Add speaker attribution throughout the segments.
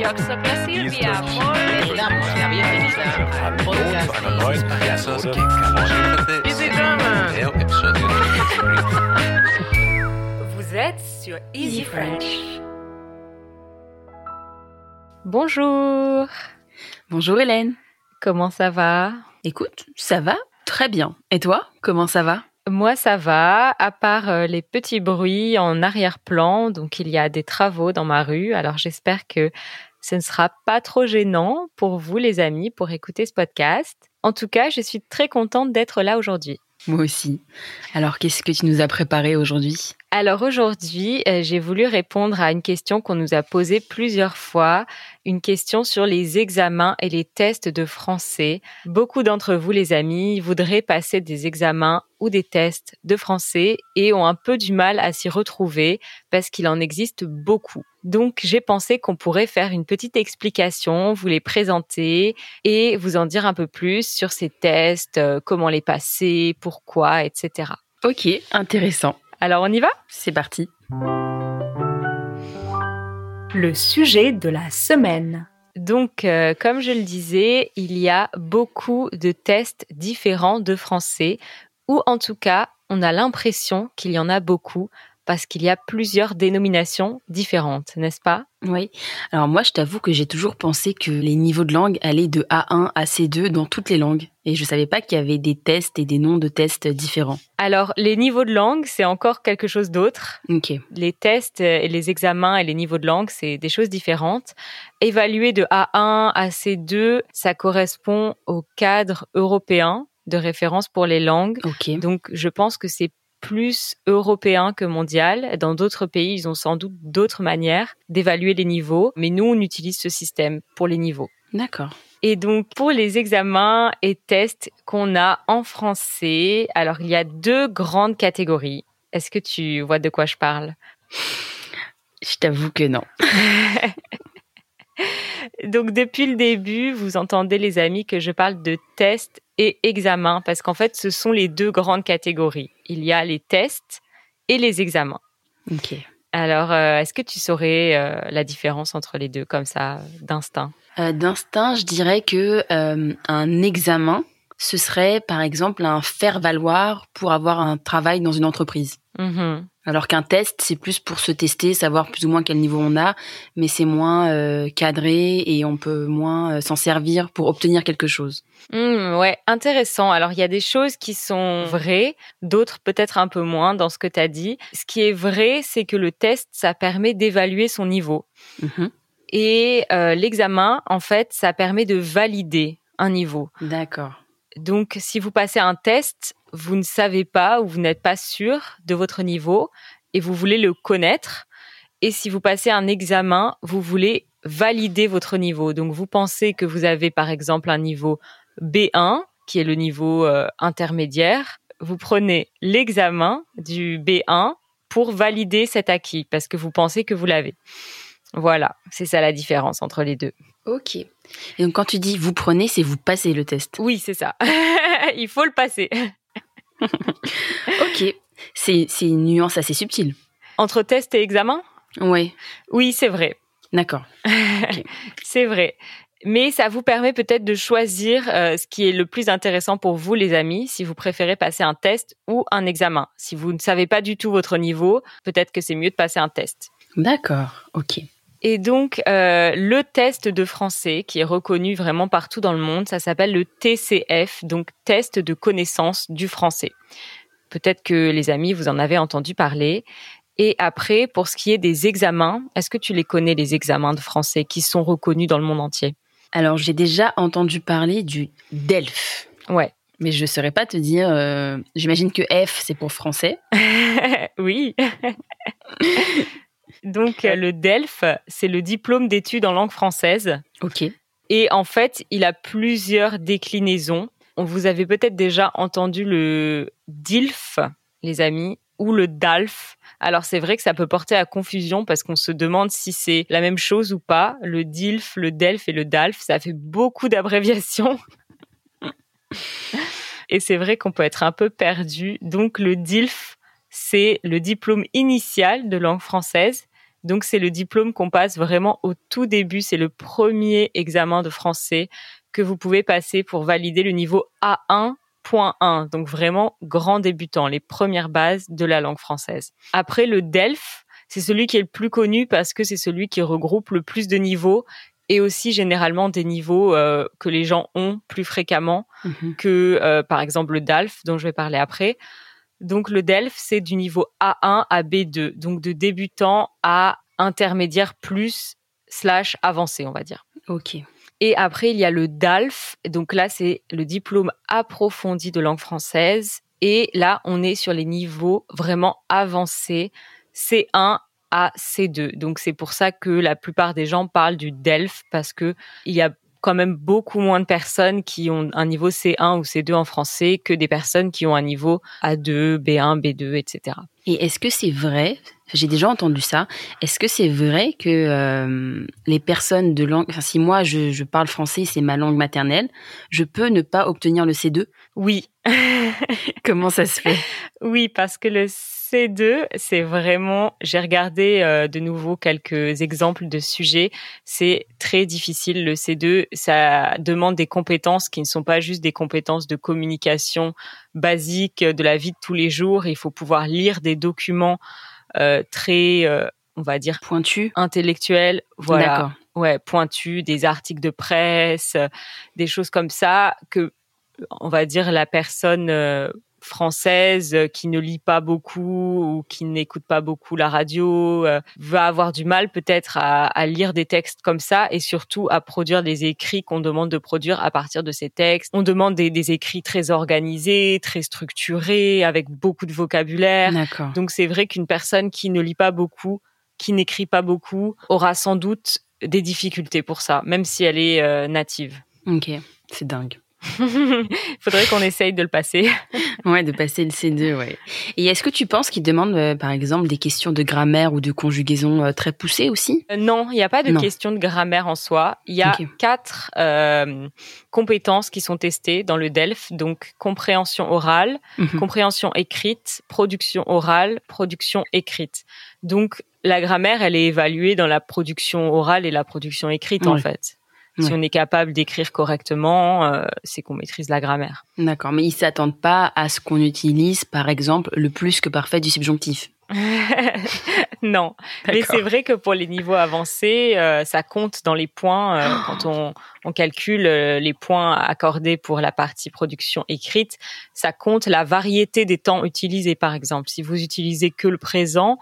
Speaker 1: Jag söker Silvia. Moin. Easy Vous êtes sur Easy French.
Speaker 2: Bonjour.
Speaker 3: Bonjour Hélène.
Speaker 2: Comment ça va?
Speaker 3: Écoute, ça va très bien. Et toi, comment ça va?
Speaker 2: Moi, ça va, à part euh, les petits bruits en arrière-plan. Donc, il y a des travaux dans ma rue. Alors, j'espère que ce ne sera pas trop gênant pour vous, les amis, pour écouter ce podcast. En tout cas, je suis très contente d'être là aujourd'hui.
Speaker 3: Moi aussi. Alors, qu'est-ce que tu nous as préparé aujourd'hui?
Speaker 2: Alors aujourd'hui, euh, j'ai voulu répondre à une question qu'on nous a posée plusieurs fois, une question sur les examens et les tests de français. Beaucoup d'entre vous, les amis, voudraient passer des examens ou des tests de français et ont un peu du mal à s'y retrouver parce qu'il en existe beaucoup. Donc j'ai pensé qu'on pourrait faire une petite explication, vous les présenter et vous en dire un peu plus sur ces tests, euh, comment les passer, pourquoi, etc.
Speaker 3: Ok, intéressant.
Speaker 2: Alors on y va?
Speaker 3: C'est parti.
Speaker 1: Le sujet de la semaine.
Speaker 2: Donc, euh, comme je le disais, il y a beaucoup de tests différents de français, ou en tout cas, on a l'impression qu'il y en a beaucoup parce qu'il y a plusieurs dénominations différentes, n'est-ce pas?
Speaker 3: Oui. Alors moi, je t'avoue que j'ai toujours pensé que les niveaux de langue allaient de A1 à C2 dans toutes les langues. Et je savais pas qu'il y avait des tests et des noms de tests différents.
Speaker 2: Alors, les niveaux de langue, c'est encore quelque chose d'autre. Les tests et les examens et les niveaux de langue, c'est des choses différentes. Évaluer de A1 à C2, ça correspond au cadre européen de référence pour les langues. Donc, je pense que c'est plus européen que mondial. Dans d'autres pays, ils ont sans doute d'autres manières d'évaluer les niveaux, mais nous, on utilise ce système pour les niveaux.
Speaker 3: D'accord.
Speaker 2: Et donc, pour les examens et tests qu'on a en français, alors il y a deux grandes catégories. Est-ce que tu vois de quoi je parle?
Speaker 3: Je t'avoue que non.
Speaker 2: Donc, depuis le début, vous entendez, les amis, que je parle de tests et examens, parce qu'en fait, ce sont les deux grandes catégories. Il y a les tests et les examens.
Speaker 3: Ok.
Speaker 2: Alors, euh, est-ce que tu saurais euh, la différence entre les deux, comme ça, d'instinct?
Speaker 3: Euh, D'instinct, je dirais que un examen, ce serait par exemple un faire valoir pour avoir un travail dans une entreprise.
Speaker 2: Mhm.
Speaker 3: Alors qu'un test, c'est plus pour se tester, savoir plus ou moins quel niveau on a, mais c'est moins euh, cadré et on peut moins euh, s'en servir pour obtenir quelque chose.
Speaker 2: Hmm, ouais, intéressant. Alors, il y a des choses qui sont vraies, d'autres peut-être un peu moins dans ce que tu as dit. Ce qui est vrai, c'est que le test, ça permet d'évaluer son niveau.
Speaker 3: Mhm.
Speaker 2: Et euh, l'examen, en fait, ça permet de valider un niveau.
Speaker 3: D'accord.
Speaker 2: Donc, si vous passez un test, vous ne savez pas ou vous n'êtes pas sûr de votre niveau et vous voulez le connaître. Et si vous passez un examen, vous voulez valider votre niveau. Donc, vous pensez que vous avez, par exemple, un niveau B1, qui est le niveau euh, intermédiaire. Vous prenez l'examen du B1 pour valider cet acquis parce que vous pensez que vous l'avez. Voilà, c'est ça la différence entre les deux.
Speaker 3: Ok. Et donc quand tu dis vous prenez, c'est vous passez le test.
Speaker 2: Oui, c'est ça. Il faut le passer.
Speaker 3: Ok. C'est c'est une nuance assez subtile.
Speaker 2: Entre test et examen?
Speaker 3: Ouais.
Speaker 2: Oui, c'est vrai.
Speaker 3: D'accord.
Speaker 2: C'est vrai. Mais ça vous permet peut-être de choisir euh, ce qui est le plus intéressant pour vous, les amis, si vous préférez passer un test ou un examen. Si vous ne savez pas du tout votre niveau, peut-être que c'est mieux de passer un test.
Speaker 3: D'accord. Ok.
Speaker 2: Et donc, euh, le test de français, qui est reconnu vraiment partout dans le monde, ça s'appelle le TCF, donc test de connaissance du français. Peut-être que les amis, vous en avez entendu parler. Et après, pour ce qui est des examens, est-ce que tu les connais, les examens de français qui sont reconnus dans le monde entier?
Speaker 3: Alors j'ai déjà entendu parler du DELF.
Speaker 2: Ouais.
Speaker 3: Mais je ne saurais pas te dire. euh, J'imagine que F, c'est pour français.
Speaker 2: oui. Donc, euh, le DELF, c'est le diplôme d'études en langue française.
Speaker 3: Ok.
Speaker 2: Et en fait, il a plusieurs déclinaisons. On vous avez peut-être déjà entendu le DILF, les amis, ou le DALF. Alors c'est vrai que ça peut porter à confusion parce qu'on se demande si c'est la même chose ou pas. Le DILF, le DELF et le DALF, ça fait beaucoup d'abréviations. Et c'est vrai qu'on peut être un peu perdu. Donc le DILF, c'est le diplôme initial de langue française. Donc c'est le diplôme qu'on passe vraiment au tout début, c'est le premier examen de français que vous pouvez passer pour valider le niveau A1.1, donc vraiment grand débutant, les premières bases de la langue française. Après le DELF, c'est celui qui est le plus connu parce que c'est celui qui regroupe le plus de niveaux et aussi généralement des niveaux euh, que les gens ont plus fréquemment
Speaker 3: Mhm.
Speaker 2: que euh, par exemple le DALF dont je vais parler après. Donc le DELF c'est du niveau A1 à B2, donc de débutant à intermédiaire plus slash avancé on va dire.
Speaker 3: Ok.
Speaker 2: Et après, il y a le DALF. Donc là, c'est le diplôme approfondi de langue française. Et là, on est sur les niveaux vraiment avancés, C1 à C2. Donc c'est pour ça que la plupart des gens parlent du DELF parce que il y a quand même beaucoup moins de personnes qui ont un niveau C1 ou C2 en français que des personnes qui ont un niveau A2, B1, B2, etc.
Speaker 3: Et est-ce que c'est vrai J'ai déjà entendu ça. Est-ce que c'est vrai que euh, les personnes de langue, enfin si moi je, je parle français, c'est ma langue maternelle, je peux ne pas obtenir le C2
Speaker 2: Oui.
Speaker 3: Comment ça se fait?
Speaker 2: Oui, parce que le C2, c'est vraiment, j'ai regardé euh, de nouveau quelques exemples de sujets, c'est très difficile le C2, ça demande des compétences qui ne sont pas juste des compétences de communication basiques de la vie de tous les jours, il faut pouvoir lire des documents euh, très, euh, on va dire,
Speaker 3: Pointu
Speaker 2: intellectuels, voilà,
Speaker 3: D'accord.
Speaker 2: ouais, pointus, des articles de presse, euh, des choses comme ça que, on va dire, la personne euh, française euh, qui ne lit pas beaucoup ou qui n'écoute pas beaucoup la radio euh, va avoir du mal peut-être à, à lire des textes comme ça et surtout à produire des écrits qu'on demande de produire à partir de ces textes. On demande des, des écrits très organisés, très structurés, avec beaucoup de vocabulaire. Donc c'est vrai qu'une personne qui ne lit pas beaucoup, qui n'écrit pas beaucoup, aura sans doute des difficultés pour ça, même si elle est euh, native.
Speaker 3: Ok, c'est dingue.
Speaker 2: Faudrait qu'on essaye de le passer.
Speaker 3: Ouais, de passer le C2, ouais. Et est-ce que tu penses qu'ils demandent, euh, par exemple, des questions de grammaire ou de conjugaison euh, très poussées aussi?
Speaker 2: Euh, Non, il n'y a pas de
Speaker 3: Non.
Speaker 2: question de grammaire en soi. Il y a quatre compétences qui sont testées dans le DELF, donc compréhension orale,
Speaker 3: Mhm.
Speaker 2: compréhension écrite, production orale, production écrite. Donc la grammaire, elle est évaluée dans la production orale et la production écrite en
Speaker 3: Ouais.
Speaker 2: Si on est capable d'écrire correctement, euh, c'est qu'on maîtrise la grammaire.
Speaker 3: D'accord, mais ils s'attendent pas à ce qu'on utilise, par exemple, le plus que parfait du subjonctif.
Speaker 2: non, mais c'est vrai que pour les niveaux avancés, euh, ça compte dans les points euh, quand on, on calcule euh, les points accordés pour la partie production écrite. Ça compte la variété des temps utilisés, par exemple. Si vous utilisez que le présent,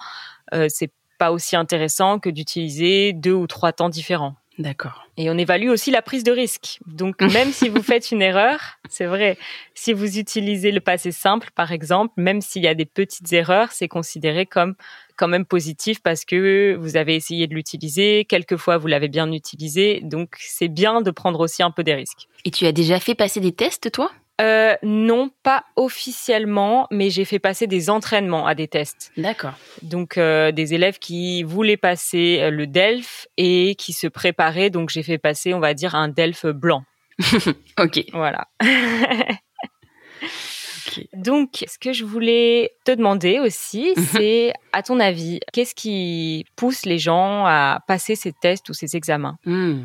Speaker 2: euh, c'est pas aussi intéressant que d'utiliser deux ou trois temps différents.
Speaker 3: D'accord.
Speaker 2: Et on évalue aussi la prise de risque. Donc, même si vous faites une erreur, c'est vrai, si vous utilisez le passé simple, par exemple, même s'il y a des petites erreurs, c'est considéré comme quand même positif parce que vous avez essayé de l'utiliser, quelquefois vous l'avez bien utilisé. Donc, c'est bien de prendre aussi un peu des risques.
Speaker 3: Et tu as déjà fait passer des tests, toi?
Speaker 2: Euh, non, pas officiellement, mais j'ai fait passer des entraînements à des tests.
Speaker 3: D'accord.
Speaker 2: Donc euh, des élèves qui voulaient passer euh, le DELF et qui se préparaient. Donc j'ai fait passer, on va dire, un DELF blanc.
Speaker 3: Ok.
Speaker 2: Voilà. Donc, ce que je voulais te demander aussi,
Speaker 3: Mhm.
Speaker 2: c'est, à ton avis, qu'est-ce qui pousse les gens à passer ces tests ou ces examens?
Speaker 3: Hmm.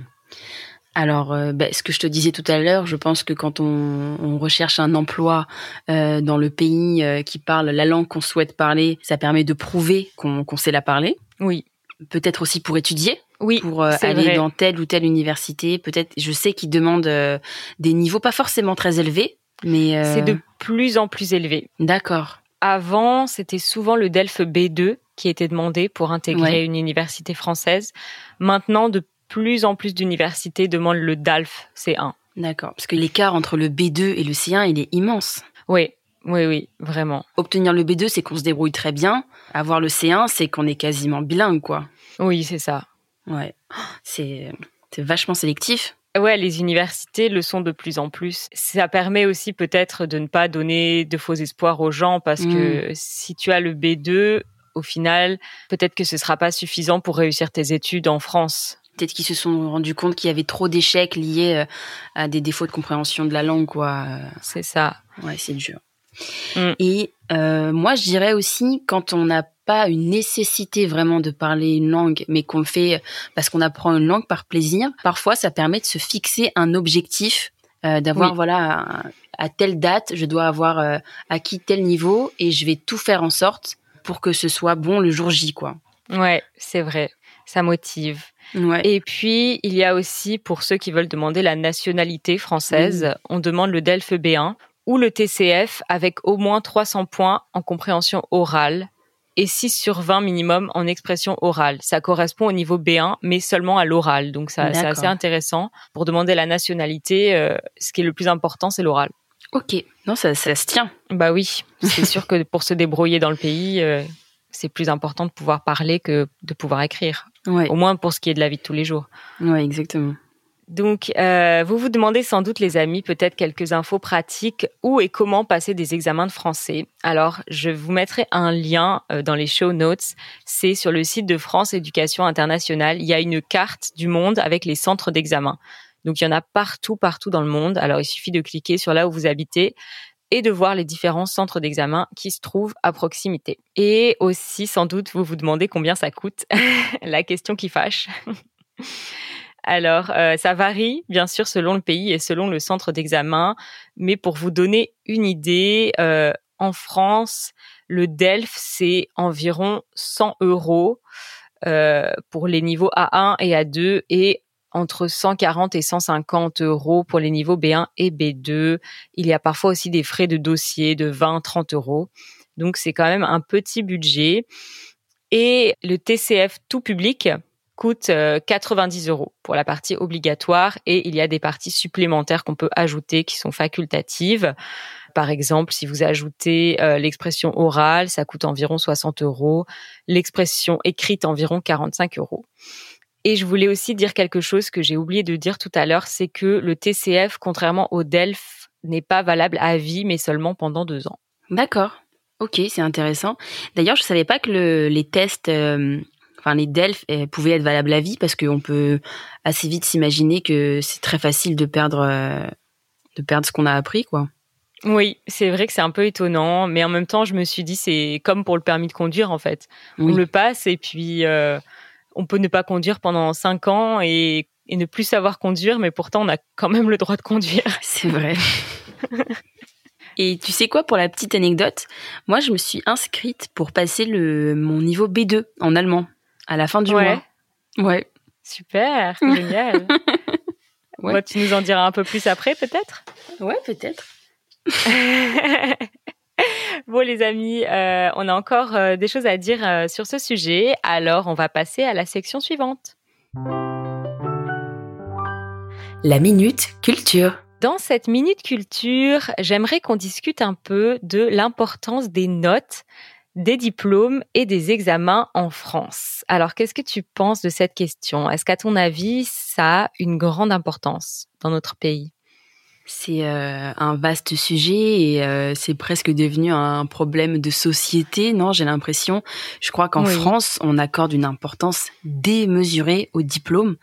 Speaker 3: Alors, euh, bah, ce que je te disais tout à l'heure, je pense que quand on, on recherche un emploi euh, dans le pays euh, qui parle la langue qu'on souhaite parler, ça permet de prouver qu'on sait la parler.
Speaker 2: Oui,
Speaker 3: Peut-être aussi pour étudier,
Speaker 2: oui,
Speaker 3: pour euh, aller
Speaker 2: vrai.
Speaker 3: dans telle ou telle université. Peut-être, je sais qu'ils demandent euh, des niveaux pas forcément très élevés, mais euh,
Speaker 2: C'est de plus en plus élevé.
Speaker 3: d'accord.
Speaker 2: Avant, c'était souvent le DELF B2 qui était demandé pour intégrer
Speaker 3: Ouais.
Speaker 2: une université française. Maintenant, de plus en plus d'universités demandent le DALF C1.
Speaker 3: D'accord. Parce que l'écart entre le B2 et le C1, il est immense.
Speaker 2: Oui, oui, oui, vraiment.
Speaker 3: Obtenir le B2, c'est qu'on se débrouille très bien. Avoir le C1, c'est qu'on est quasiment bilingue, quoi.
Speaker 2: Oui, c'est ça.
Speaker 3: Ouais. C'est vachement sélectif.
Speaker 2: Ouais, les universités le sont de plus en plus. Ça permet aussi peut-être de ne pas donner de faux espoirs aux gens parce que si tu as le B2, au final, peut-être que ce sera pas suffisant pour réussir tes études en France.
Speaker 3: Peut-être qu'ils se sont rendus compte qu'il y avait trop d'échecs liés euh, à des défauts de compréhension de la langue, quoi. Euh,
Speaker 2: C'est ça.
Speaker 3: Ouais, c'est dur.
Speaker 2: Mm.
Speaker 3: Et euh, moi, je dirais aussi, quand on n'a pas une nécessité vraiment de parler une langue, mais qu'on le fait parce qu'on apprend une langue par plaisir, parfois ça permet de se fixer un objectif, euh, d'avoir voilà à telle date, je dois avoir euh, acquis tel niveau et je vais tout faire en sorte pour que ce soit bon le jour J, quoi.
Speaker 2: Ouais, c'est vrai. Ça motive.
Speaker 3: Ouais.
Speaker 2: Et puis, il y a aussi, pour ceux qui veulent demander la nationalité française, on demande le DELF B1 ou le TCF avec au moins 300 points en compréhension orale et 6 sur 20 minimum en expression orale. Ça correspond au niveau B1, mais seulement à l'oral. Donc, ça, c'est assez intéressant. Pour demander la nationalité, euh, ce qui est le plus important, c'est l'oral.
Speaker 3: Ok, non, ça, ça se tient.
Speaker 2: Bah oui, c'est sûr que pour se débrouiller dans le pays, euh, c'est plus important de pouvoir parler que de pouvoir écrire.
Speaker 3: Ouais,
Speaker 2: Au moins pour ce qui est de la vie de tous les jours.
Speaker 3: ouais, exactement.
Speaker 2: Donc, euh, vous vous demandez sans doute, les amis, peut-être quelques infos pratiques où et comment passer des examens de français. Alors, je vous mettrai un lien euh, dans les show notes. C'est sur le site de France Éducation Internationale. Il y a une carte du monde avec les centres d'examen. Donc, il y en a partout, partout dans le monde. Alors, il suffit de cliquer sur là où vous habitez et de voir les différents centres d'examen qui se trouvent à proximité. Et aussi, sans doute, vous vous demandez combien ça coûte. La question qui fâche. Alors, euh, ça varie, bien sûr, selon le pays et selon le centre d'examen. Mais pour vous donner une idée, euh, en France, le DELF, c'est environ 100 euros euh, pour les niveaux A1 et A2 et entre 140 et 150 euros pour les niveaux B1 et B2. Il y a parfois aussi des frais de dossier de 20, 30 euros. Donc, c'est quand même un petit budget. Et le TCF tout public, coûte euh, 90 euros pour la partie obligatoire et il y a des parties supplémentaires qu'on peut ajouter qui sont facultatives. Par exemple, si vous ajoutez euh, l'expression orale, ça coûte environ 60 euros. L'expression écrite environ 45 euros. Et je voulais aussi dire quelque chose que j'ai oublié de dire tout à l'heure, c'est que le TCF, contrairement au DELF, n'est pas valable à vie, mais seulement pendant deux ans.
Speaker 3: D'accord. Ok, c'est intéressant. D'ailleurs, je savais pas que le, les tests, euh, enfin les DELF, euh, pouvaient être valables à vie parce qu'on peut assez vite s'imaginer que c'est très facile de perdre, euh, de perdre ce qu'on a appris, quoi.
Speaker 2: Oui, c'est vrai que c'est un peu étonnant, mais en même temps, je me suis dit, c'est comme pour le permis de conduire, en fait.
Speaker 3: Oui.
Speaker 2: On le passe et puis on peut ne pas conduire pendant cinq ans et, et ne plus savoir conduire, mais pourtant, on a quand même le droit de conduire.
Speaker 3: C'est vrai. Et tu sais quoi, pour la petite anecdote, moi je me suis inscrite pour passer le, mon niveau B2 en allemand à la fin du
Speaker 2: Ouais.
Speaker 3: mois. Ouais.
Speaker 2: Super, génial.
Speaker 3: Ouais.
Speaker 2: Bon, tu nous en diras un peu plus après, peut-être?
Speaker 3: Ouais, peut-être.
Speaker 2: Bon, les amis, euh, on a encore euh, des choses à dire euh, sur ce sujet, alors on va passer à la section suivante.
Speaker 3: La minute culture.
Speaker 2: Dans cette minute culture, j'aimerais qu'on discute un peu de l'importance des notes, des diplômes et des examens en France. Alors, qu'est-ce que tu penses de cette question? Est-ce qu'à ton avis, ça a une grande importance dans notre pays?
Speaker 3: C'est euh, un vaste sujet et euh, c'est presque devenu un problème de société, non J'ai l'impression. Je crois qu'en
Speaker 2: Oui.
Speaker 3: France, on accorde une importance démesurée au diplôme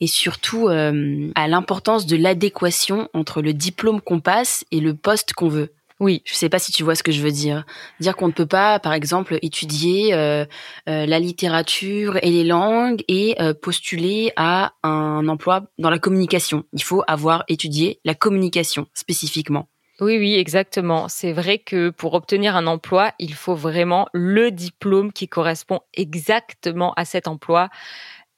Speaker 3: et surtout euh, à l'importance de l'adéquation entre le diplôme qu'on passe et le poste qu'on veut.
Speaker 2: Oui,
Speaker 3: Je sais pas si tu vois ce que je veux dire. Dire qu'on ne peut pas, par exemple, étudier euh, euh, la littérature et les langues et euh, postuler à un emploi dans la communication. Il faut avoir étudié la communication spécifiquement.
Speaker 2: oui, oui, exactement. C'est vrai que pour obtenir un emploi, il faut vraiment le diplôme qui correspond exactement à cet emploi.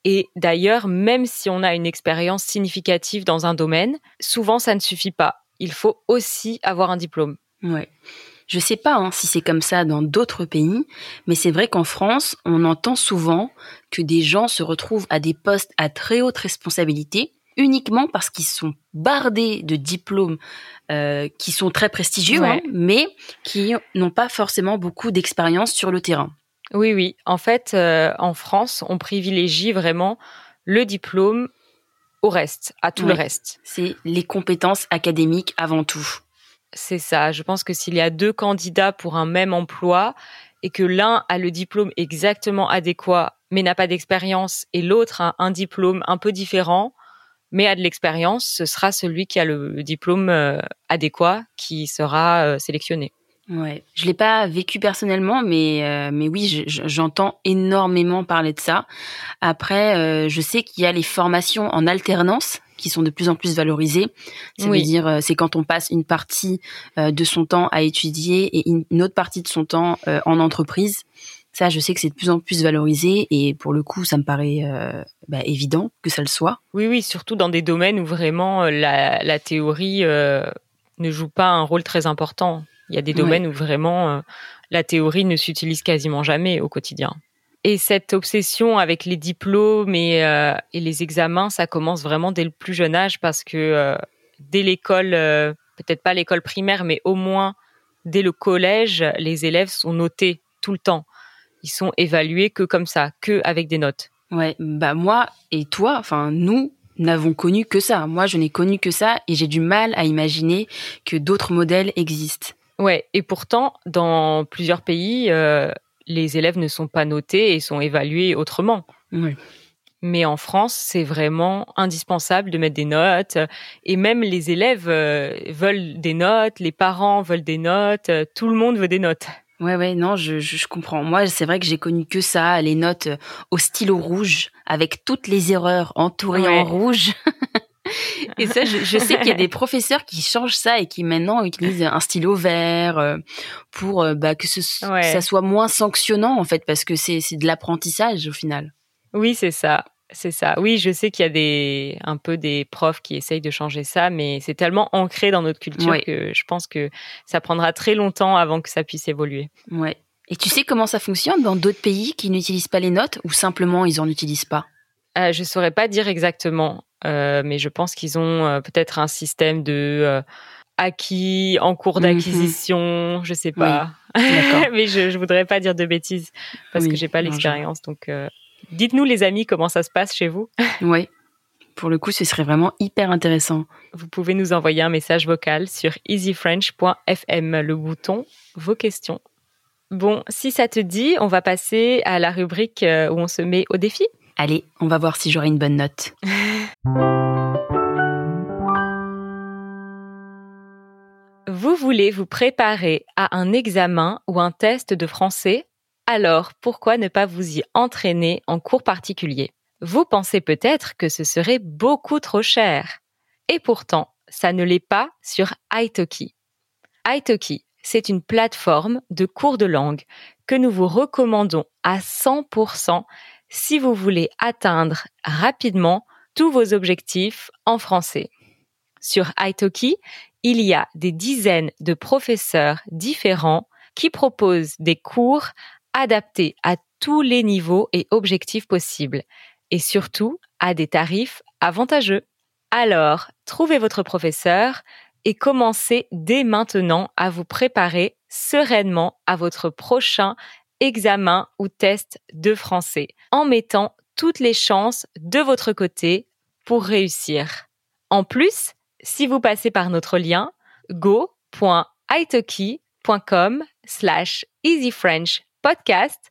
Speaker 2: Et d'ailleurs, même si on a une expérience significative dans un domaine, souvent ça ne suffit pas. Il faut aussi avoir un diplôme.
Speaker 3: Ouais. Je sais pas hein, si c'est comme ça dans d'autres pays, mais c'est vrai qu'en France, on entend souvent que des gens se retrouvent à des postes à très haute responsabilité uniquement parce qu'ils sont bardés de diplômes euh, qui sont très prestigieux,
Speaker 2: Ouais.
Speaker 3: hein, mais qui n'ont pas forcément beaucoup d'expérience sur le terrain.
Speaker 2: Oui, oui. En fait, euh, en France, on privilégie vraiment le diplôme au reste, à tout le reste.
Speaker 3: C'est les compétences académiques avant tout.
Speaker 2: C'est ça. Je pense que s'il y a deux candidats pour un même emploi et que l'un a le diplôme exactement adéquat mais n'a pas d'expérience et l'autre a un diplôme un peu différent mais a de l'expérience, ce sera celui qui a le diplôme euh, adéquat qui sera euh, sélectionné.
Speaker 3: Ouais, je l'ai pas vécu personnellement, mais euh, mais oui, j'entends énormément parler de ça. Après, je sais qu'il y a les formations en alternance qui sont de plus en plus valorisées. Ça veut dire, euh, c'est quand on passe une partie de son temps à étudier et une autre partie de son temps en entreprise. Ça, je sais que c'est de plus en plus valorisé et pour le coup, ça me paraît bah, évident que ça le soit.
Speaker 2: Oui, oui, surtout dans des domaines où vraiment la, la théorie ne joue pas un rôle très important. Il y a des domaines où vraiment euh, la théorie ne s'utilise quasiment jamais au quotidien. Et cette obsession avec les diplômes et, euh, et, les examens, ça commence vraiment dès le plus jeune âge parce que euh, dès l'école, peut-être pas l'école primaire, mais au moins dès le collège, les élèves sont notés tout le temps. Ils sont évalués que comme ça, que avec des notes.
Speaker 3: Ouais, bah moi et toi, enfin nous, n'avons connu que ça. Moi, je n'ai connu que ça et j'ai du mal à imaginer que d'autres modèles existent.
Speaker 2: Ouais, et pourtant, dans plusieurs pays, euh, les élèves ne sont pas notés et sont évalués autrement.
Speaker 3: Oui.
Speaker 2: Mais en France, c'est vraiment indispensable de mettre des notes. Et même les élèves euh, veulent des notes, les parents veulent des notes, euh, tout le monde veut des notes.
Speaker 3: Ouais, ouais, non, je, je, comprends. Moi, c'est vrai que j'ai connu que ça, les notes au stylo rouge, avec toutes les erreurs entourées en rouge. Et ça, je, sais qu'il y a des professeurs qui changent ça et qui maintenant utilisent un stylo vert euh, pour euh, bah, que ce, ça soit moins sanctionnant en fait, parce que c'est de l'apprentissage au final.
Speaker 2: Oui, c'est ça. C'est ça. Oui, je sais qu'il y a des un peu des profs qui essayent de changer ça, mais c'est tellement ancré dans notre culture que je pense que ça prendra très longtemps avant que ça puisse évoluer.
Speaker 3: Ouais. Et tu sais comment ça fonctionne dans d'autres pays qui n'utilisent pas les notes ou simplement ils en utilisent pas?
Speaker 2: Euh, Je saurais pas dire exactement. Euh, mais je pense qu'ils ont euh, peut-être un système de euh, acquis en cours mhm. d'acquisition, je sais pas. mais je, je voudrais pas dire de bêtises parce que j'ai pas l'expérience. Donc, dites-nous les amis comment ça se passe chez vous?
Speaker 3: oui. Pour le coup, ce serait vraiment hyper intéressant.
Speaker 2: Vous pouvez nous envoyer un message vocal sur easyfrench.fm, le bouton vos questions. Bon, si ça te dit, on va passer à la rubrique où on se met au défi.
Speaker 3: Allez, on va voir si j'aurai une bonne note.
Speaker 2: Vous voulez vous préparer à un examen ou un test de français? Alors, pourquoi ne pas vous y entraîner en cours particulier? Vous pensez peut-être que ce serait beaucoup trop cher. Et pourtant, ça ne l'est pas sur Italki. Italki, c'est une plateforme de cours de langue que nous vous recommandons à 100% si vous voulez atteindre rapidement tous vos objectifs en français. Sur Italki, il y a des dizaines de professeurs différents qui proposent des cours adaptés à tous les niveaux et objectifs possibles et surtout à des tarifs avantageux. Alors, trouvez votre professeur et commencez dès maintenant à vous préparer sereinement à votre prochain examen ou test de français en mettant toutes les chances de votre côté pour réussir. En plus, si vous passez par notre lien go.italki.com slash easyfrenchpodcast,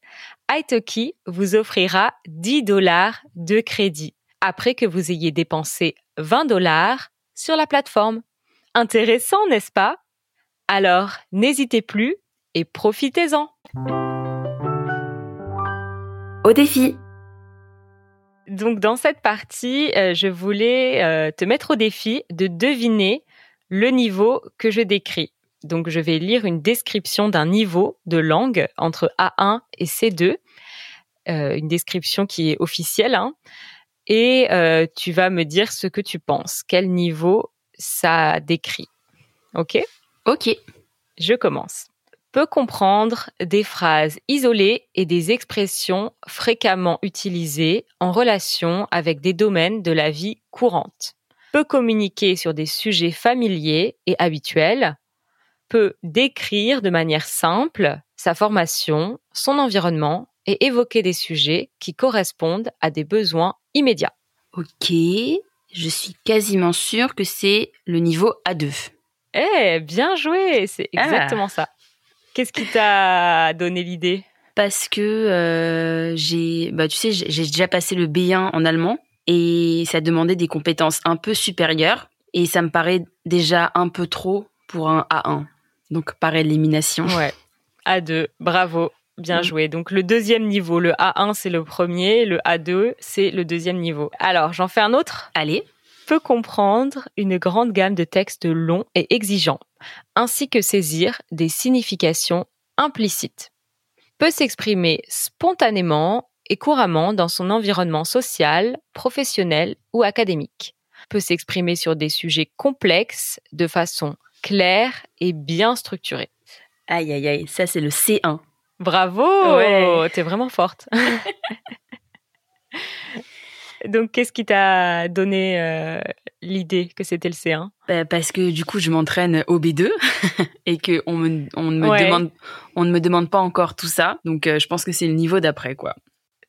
Speaker 2: Italki vous offrira 10 dollars de crédit après que vous ayez dépensé 20 dollars sur la plateforme. Intéressant, n'est-ce pas? Alors, n'hésitez plus et profitez-en
Speaker 3: au défi.
Speaker 2: Donc dans cette partie, euh, je voulais euh, te mettre au défi de deviner le niveau que je décris. Donc je vais lire une description d'un niveau de langue entre A1 et C2, euh, une description qui est officielle, hein, et tu vas me dire ce que tu penses, quel niveau ça décrit. Ok?
Speaker 3: Ok.
Speaker 2: Je commence peut comprendre des phrases isolées et des expressions fréquemment utilisées en relation avec des domaines de la vie courante, peut communiquer sur des sujets familiers et habituels, peut décrire de manière simple sa formation, son environnement et évoquer des sujets qui correspondent à des besoins immédiats.
Speaker 3: Ok, je suis quasiment sûre que c'est le niveau A2.
Speaker 2: Eh, bien joué, c'est ah. exactement ça. Qu'est-ce qui t'a donné l'idée?
Speaker 3: Parce que euh, j'ai, bah, tu sais, j'ai déjà passé le B1 en allemand et ça demandait des compétences un peu supérieures et ça me paraît déjà un peu trop pour un A1. Donc par élimination.
Speaker 2: Ouais. A2, bravo. Bien
Speaker 3: Mm.
Speaker 2: joué. Donc le deuxième niveau, le A1 c'est le premier, le A2 c'est le deuxième niveau. Alors j'en fais un autre?
Speaker 3: Allez.
Speaker 2: Peut comprendre une grande gamme de textes longs et exigeants, ainsi que saisir des significations implicites. Peut s'exprimer spontanément et couramment dans son environnement social, professionnel ou académique. Peut s'exprimer sur des sujets complexes de façon claire et bien structurée.
Speaker 3: Aïe, aïe, aïe. Ça, c'est le C1.
Speaker 2: Bravo
Speaker 3: Ouais.
Speaker 2: T'es vraiment forte. Donc, qu'est-ce qui t'a donné euh, l'idée que c'était le C1
Speaker 3: Bah, parce que du coup, je m'entraîne au B2 et que on me, on ne me
Speaker 2: Ouais.
Speaker 3: demande, on ne me demande pas encore tout ça. Donc, euh, je pense que c'est le niveau d'après, quoi.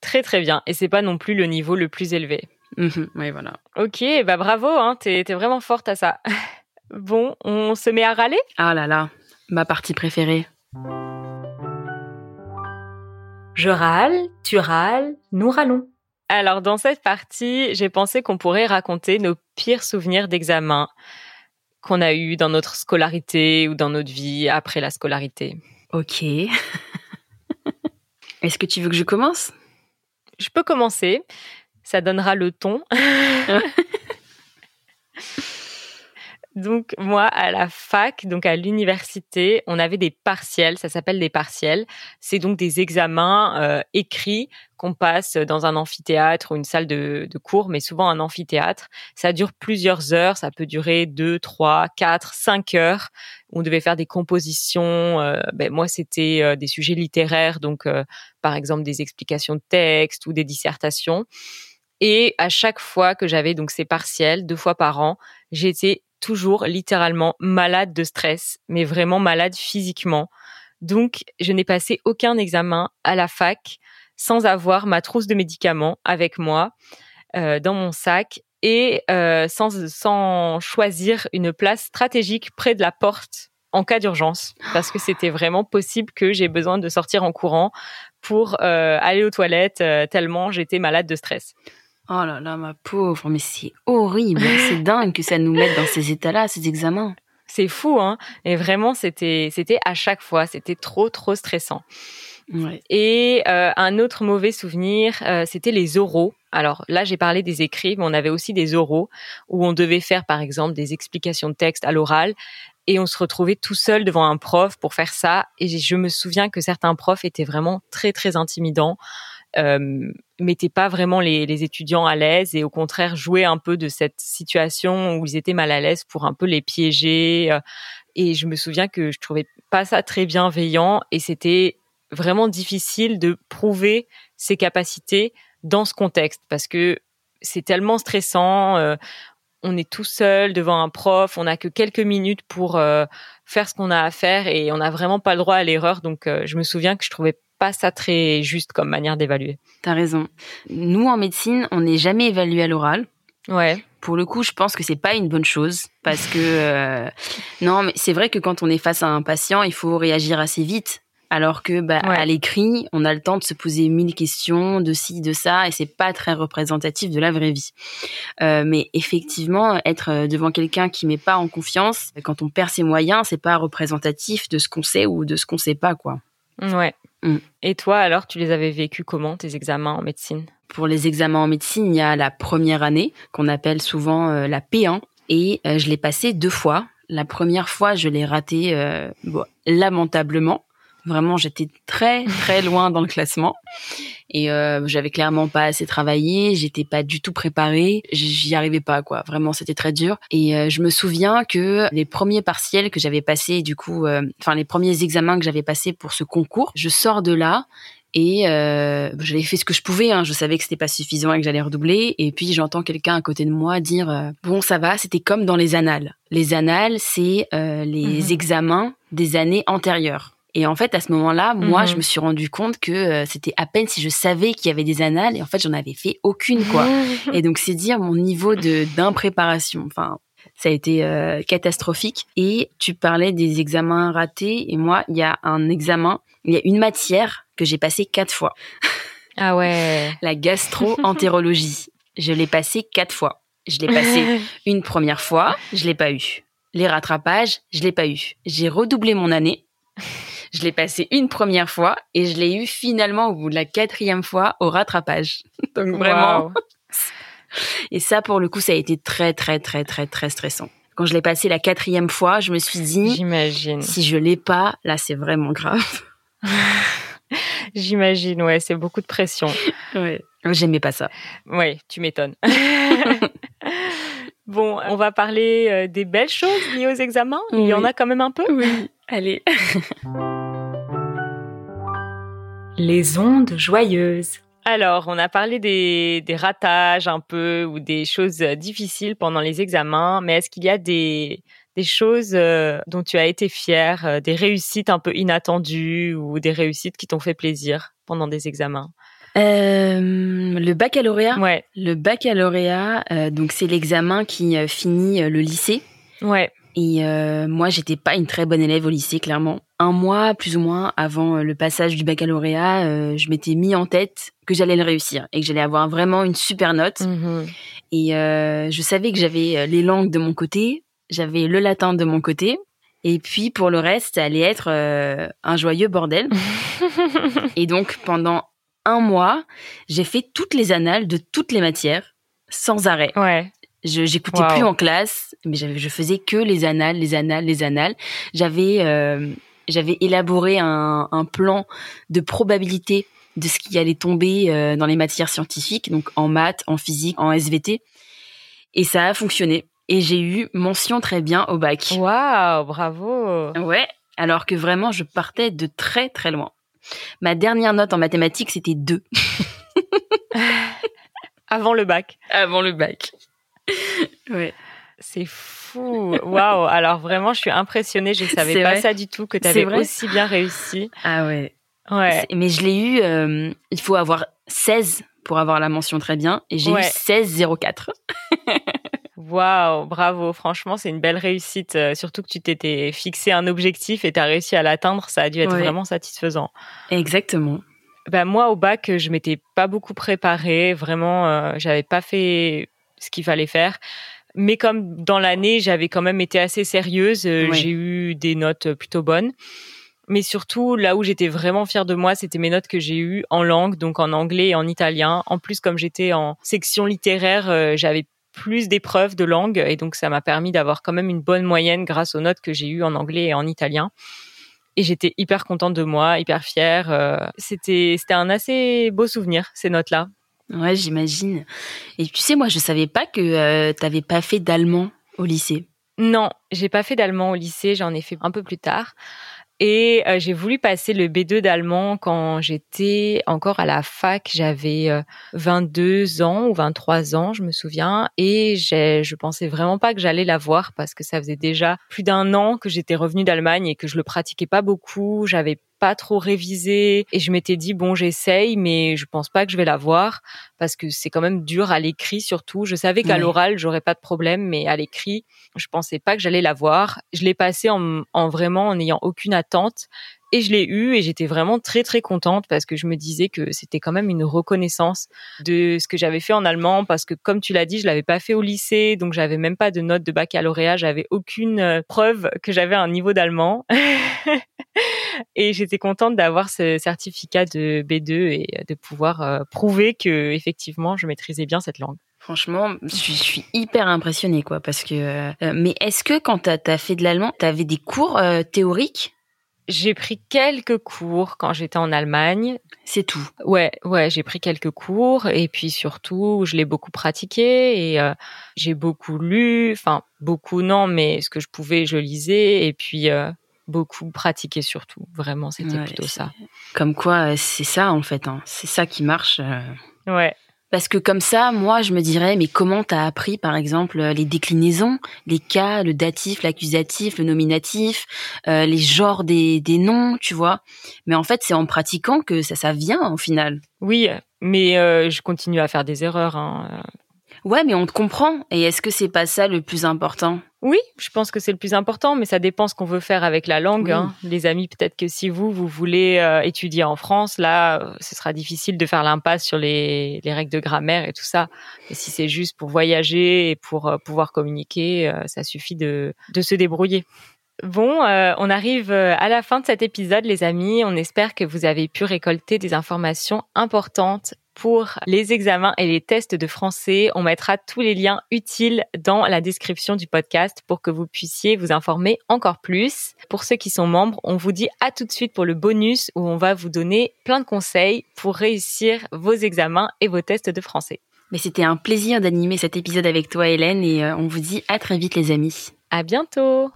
Speaker 2: Très très bien. Et c'est pas non plus le niveau le plus élevé.
Speaker 3: Mhm, ouais, voilà.
Speaker 2: Ok, bah bravo, hein, t'es t'es vraiment forte à ça. Bon, on se met à râler?
Speaker 3: Ah là là, ma partie préférée.
Speaker 1: Je râle, tu râles, nous râlons.
Speaker 2: Alors, dans cette partie, j'ai pensé qu'on pourrait raconter nos pires souvenirs d'examen qu'on a eu dans notre scolarité ou dans notre vie après la scolarité.
Speaker 3: Ok. Est-ce que tu veux que je commence?
Speaker 2: Je peux commencer. Ça donnera le ton. donc moi à la fac, donc à l'université, on avait des partiels. Ça s'appelle des partiels. C'est donc des examens euh, écrits qu'on passe dans un amphithéâtre ou une salle de, cours, mais souvent un amphithéâtre. Ça dure plusieurs heures. Ça peut durer deux, trois, quatre, cinq heures. On devait faire des compositions. euh, ben, moi, c'était euh, des sujets littéraires, donc par exemple des explications de texte ou des dissertations. Et à chaque fois que j'avais donc ces partiels, deux fois par an, j'étais toujours littéralement malade de stress, mais vraiment malade physiquement. Donc, je n'ai passé aucun examen à la fac sans avoir ma trousse de médicaments avec moi euh, dans mon sac et euh, sans, sans choisir une place stratégique près de la porte en cas d'urgence, parce que c'était vraiment possible que j'ai besoin de sortir en courant pour euh, aller aux toilettes tellement j'étais malade de stress.
Speaker 3: Oh là là, ma pauvre, mais c'est horrible. c'est dingue que ça nous mette dans ces états-là, ces examens.
Speaker 2: C'est fou, hein Et vraiment, c'était, c'était à chaque fois, c'était trop, trop stressant.
Speaker 3: Ouais.
Speaker 2: Et euh, un autre mauvais souvenir, euh, c'était les oraux. Alors là, j'ai parlé des écrits, mais on avait aussi des oraux où on devait faire, par exemple, des explications de texte à l'oral. Et on se retrouvait tout seul devant un prof pour faire ça. Et je me souviens que certains profs étaient vraiment très, très intimidants. Euh, mettaient pas vraiment les, étudiants à l'aise et au contraire jouaient un peu de cette situation où ils étaient mal à l'aise pour un peu les piéger. euh, Et je me souviens que je trouvais pas ça très bienveillant et c'était vraiment difficile de prouver ses capacités dans ce contexte parce que c'est tellement stressant. euh, on est tout seul devant un prof, on n'a que quelques minutes pour euh, faire ce qu'on a à faire et on n'a vraiment pas le droit à l'erreur. Donc, je me souviens que je trouvais pas ça très juste comme manière d'évaluer.
Speaker 3: T'as raison. Nous, en médecine, on n'est jamais évalué à l'oral.
Speaker 2: Ouais,
Speaker 3: Pour le coup, je pense que c'est pas une bonne chose parce que euh, non, mais c'est vrai que quand on est face à un patient, il faut réagir assez vite. Alors que bah,
Speaker 2: Ouais.
Speaker 3: à l'écrit, on a le temps de se poser mille questions de ci, de ça, et c'est pas très représentatif de la vraie vie. Euh, mais effectivement, être euh, devant quelqu'un qui met pas en confiance, quand on perd ses moyens, c'est pas représentatif de ce qu'on sait ou de ce qu'on sait pas, quoi.
Speaker 2: ouais.
Speaker 3: Mm.
Speaker 2: Et toi, alors, tu les avais vécus comment, tes examens en médecine?
Speaker 3: Pour les examens en médecine, il y a la première année qu'on appelle souvent euh, la P1 et euh, je l'ai passé deux fois. La première fois, je l'ai raté euh, bon, lamentablement. Vraiment, j'étais très très loin dans le classement et euh, j'avais clairement pas assez travaillé. J'étais pas du tout préparée. J'y arrivais pas quoi. Vraiment, c'était très dur. Et euh, je me souviens que les premiers partiels que j'avais passés, du coup, euh, enfin les premiers examens que j'avais passés pour ce concours, je sors de là et euh, j'avais fait ce que je pouvais. Hein. Je savais que c'était pas suffisant et que j'allais redoubler. Et puis j'entends quelqu'un à côté de moi dire euh, bon ça va. C'était comme dans les annales. Les annales, c'est euh, les
Speaker 2: Mhm.
Speaker 3: examens des années antérieures. Et en fait, à ce moment-là, moi,
Speaker 2: Mhm.
Speaker 3: je me suis rendu compte que euh, c'était à peine si je savais qu'il y avait des annales. Et en fait, j'en avais fait aucune, quoi. Et donc, c'est dire mon niveau de d'impréparation. Enfin, ça a été euh, catastrophique. Et tu parlais des examens ratés. Et moi, il y a un examen, il y a une matière que j'ai passé quatre fois.
Speaker 2: Ah ouais.
Speaker 3: La gastro-entérologie. je l'ai passé quatre fois. Je l'ai passé une première fois, je l'ai pas eu. les rattrapages, je l'ai pas eu. J'ai redoublé mon année. Je l'ai passé une première fois et je l'ai eu finalement au bout de la quatrième fois au rattrapage. Donc vraiment.
Speaker 2: Wow.
Speaker 3: Et ça, pour le coup, ça a été très, très, très, très, très stressant. Quand je l'ai passé la quatrième fois, je me suis dit,
Speaker 2: J'imagine.
Speaker 3: si je l'ai pas, là, c'est vraiment grave.
Speaker 2: J'imagine, ouais, c'est beaucoup de pression.
Speaker 3: Ouais. J'aimais pas ça.
Speaker 2: Ouais, tu m'étonnes. bon, on va parler euh, des belles choses liées aux examens. Il y en a quand même un peu.
Speaker 3: Oui. Allez.
Speaker 1: Les ondes joyeuses.
Speaker 2: Alors, on a parlé des, des ratages un peu ou des choses euh, difficiles pendant les examens, mais est-ce qu'il y a des, des choses euh, dont tu as été fière, euh, des réussites un peu inattendues ou des réussites qui t'ont fait plaisir pendant des examens?
Speaker 3: Euh, le baccalauréat.
Speaker 2: Ouais,
Speaker 3: Le baccalauréat, euh, donc c'est l'examen qui euh, finit euh, le lycée.
Speaker 2: ouais,
Speaker 3: Et euh, moi, j'étais pas une très bonne élève au lycée, clairement. Un mois, plus ou moins, avant euh, le passage du baccalauréat, euh, je m'étais mis en tête que j'allais le réussir et que j'allais avoir vraiment une super note.
Speaker 2: Mhm.
Speaker 3: Et euh, je savais que j'avais les langues de mon côté, j'avais le latin de mon côté. Et puis pour le reste, ça allait être un joyeux bordel. et donc pendant un mois, j'ai fait toutes les annales de toutes les matières sans arrêt.
Speaker 2: ouais,
Speaker 3: Je j'écoutais
Speaker 2: Wow.
Speaker 3: plus en classe, mais je faisais que les annales, les annales, les annales. J'avais euh, j'avais élaboré un, un plan de probabilité de ce qui allait tomber euh, dans les matières scientifiques, donc en maths, en physique, en SVT, et ça a fonctionné. Et j'ai eu mention très bien au bac.
Speaker 2: Waouh, bravo.
Speaker 3: Ouais, alors que vraiment je partais de très très loin. Ma dernière note en mathématiques c'était 2
Speaker 2: Avant le bac.
Speaker 3: avant le bac. Ouais.
Speaker 2: C'est fou. Waouh. Alors vraiment, je suis impressionnée. Je savais
Speaker 3: C'est
Speaker 2: pas
Speaker 3: vrai
Speaker 2: ça du tout que tu avais aussi bien réussi.
Speaker 3: Ah ouais.
Speaker 2: Ouais.
Speaker 3: Mais je l'ai eu, euh, il faut avoir 16 pour avoir la mention très bien, et j'ai
Speaker 2: Ouais.
Speaker 3: eu 16,04.
Speaker 2: Waouh, bravo. Franchement, c'est une belle réussite. euh, surtout que tu t'étais fixé un objectif et tu as réussi à l'atteindre. Ça a dû être
Speaker 3: Ouais.
Speaker 2: vraiment satisfaisant.
Speaker 3: Exactement.
Speaker 2: Ben, moi, au bac, je m'étais pas beaucoup préparée. Vraiment, euh, j'avais pas fait ce qu'il fallait faire. Mais comme dans l'année, j'avais quand même été assez sérieuse, euh, j'ai eu des notes plutôt bonnes. Mais surtout, là où j'étais vraiment fière de moi, c'était mes notes que j'ai eues en langue, donc en anglais et en italien. En plus, comme j'étais en section littéraire, euh, j'avais plus d'épreuves de langue et donc ça m'a permis d'avoir quand même une bonne moyenne grâce aux notes que j'ai eues en anglais et en italien. Et j'étais hyper contente de moi, hyper fière. euh, c'était c'était un assez beau souvenir ces notes-là.
Speaker 3: Ouais, j'imagine. Et tu sais, moi, je savais pas que euh, t'avais pas fait d'allemand au lycée.
Speaker 2: Non, j'ai pas fait d'allemand au lycée, j'en ai fait un peu plus tard. Et euh, j'ai voulu passer le B2 d'allemand quand j'étais encore à la fac. J'avais euh, 22 ans ou 23 ans, je me souviens. Et je pensais vraiment pas que j'allais l'avoir parce que ça faisait déjà plus d'un an que j'étais revenue d'Allemagne et que je le pratiquais pas beaucoup. J'avais pas trop révisé et je m'étais dit bon j'essaye mais je pense pas que je vais l'avoir parce que c'est quand même dur à l'écrit surtout je savais qu'à l'oral j'aurais pas de problème mais à l'écrit je pensais pas que j'allais l'avoir. Je l'ai passé en, en vraiment en n'ayant aucune attente et je l'ai eu et j'étais vraiment très très contente parce que je me disais que c'était quand même une reconnaissance de ce que j'avais fait en allemand parce que comme tu l'as dit, je l'avais pas fait au lycée donc j'avais même pas de note de baccalauréat, j'avais aucune euh, preuve que j'avais un niveau d'allemand. et j'étais contente d'avoir ce certificat de B2 et de pouvoir euh, prouver que effectivement je maîtrisais bien cette langue.
Speaker 3: Franchement, je suis, je suis hyper impressionnée, quoi, parce que. euh, mais est-ce que quand t'as as fait de l'allemand, t'avais des cours euh, théoriques?
Speaker 2: J'ai pris quelques cours quand j'étais en Allemagne.
Speaker 3: C'est tout.
Speaker 2: Ouais, ouais, j'ai pris quelques cours et puis surtout, je l'ai beaucoup pratiqué et euh, j'ai beaucoup lu. Enfin, beaucoup non, mais ce que je pouvais, je lisais et puis euh, beaucoup pratiqué surtout. Vraiment, c'était
Speaker 3: Ouais,
Speaker 2: plutôt ça.
Speaker 3: Comme quoi, euh, c'est ça en fait. Hein. C'est ça qui marche. euh.
Speaker 2: Ouais.
Speaker 3: Parce que comme ça, moi, je me dirais, mais comment t'as appris, par exemple, euh, les déclinaisons, les cas, le datif, l'accusatif, le nominatif, euh, les genres des, des noms, tu vois? Mais en fait, c'est en pratiquant que ça, ça vient au final.
Speaker 2: Oui, mais euh, je continue à faire des erreurs. Hein.
Speaker 3: Ouais, mais on te comprend. Et est-ce que c'est pas ça le plus important?
Speaker 2: Oui, je pense que c'est le plus important, mais ça dépend ce qu'on veut faire avec la langue. Hein. Les amis, peut-être que si vous, vous voulez euh, étudier en France, là, euh, ce sera difficile de faire l'impasse sur les, règles de grammaire et tout ça. Et si c'est juste pour voyager et pour euh, pouvoir communiquer, ça suffit de, de se débrouiller. Bon, on arrive à la fin de cet épisode, les amis. On espère que vous avez pu récolter des informations importantes pour les examens et les tests de français. On mettra tous les liens utiles dans la description du podcast pour que vous puissiez vous informer encore plus. Pour ceux qui sont membres, on vous dit à tout de suite pour le bonus où on va vous donner plein de conseils pour réussir vos examens et vos tests de français.
Speaker 3: Mais c'était un plaisir d'animer cet épisode avec toi Hélène et euh, on vous dit à très vite les amis.
Speaker 2: À bientôt.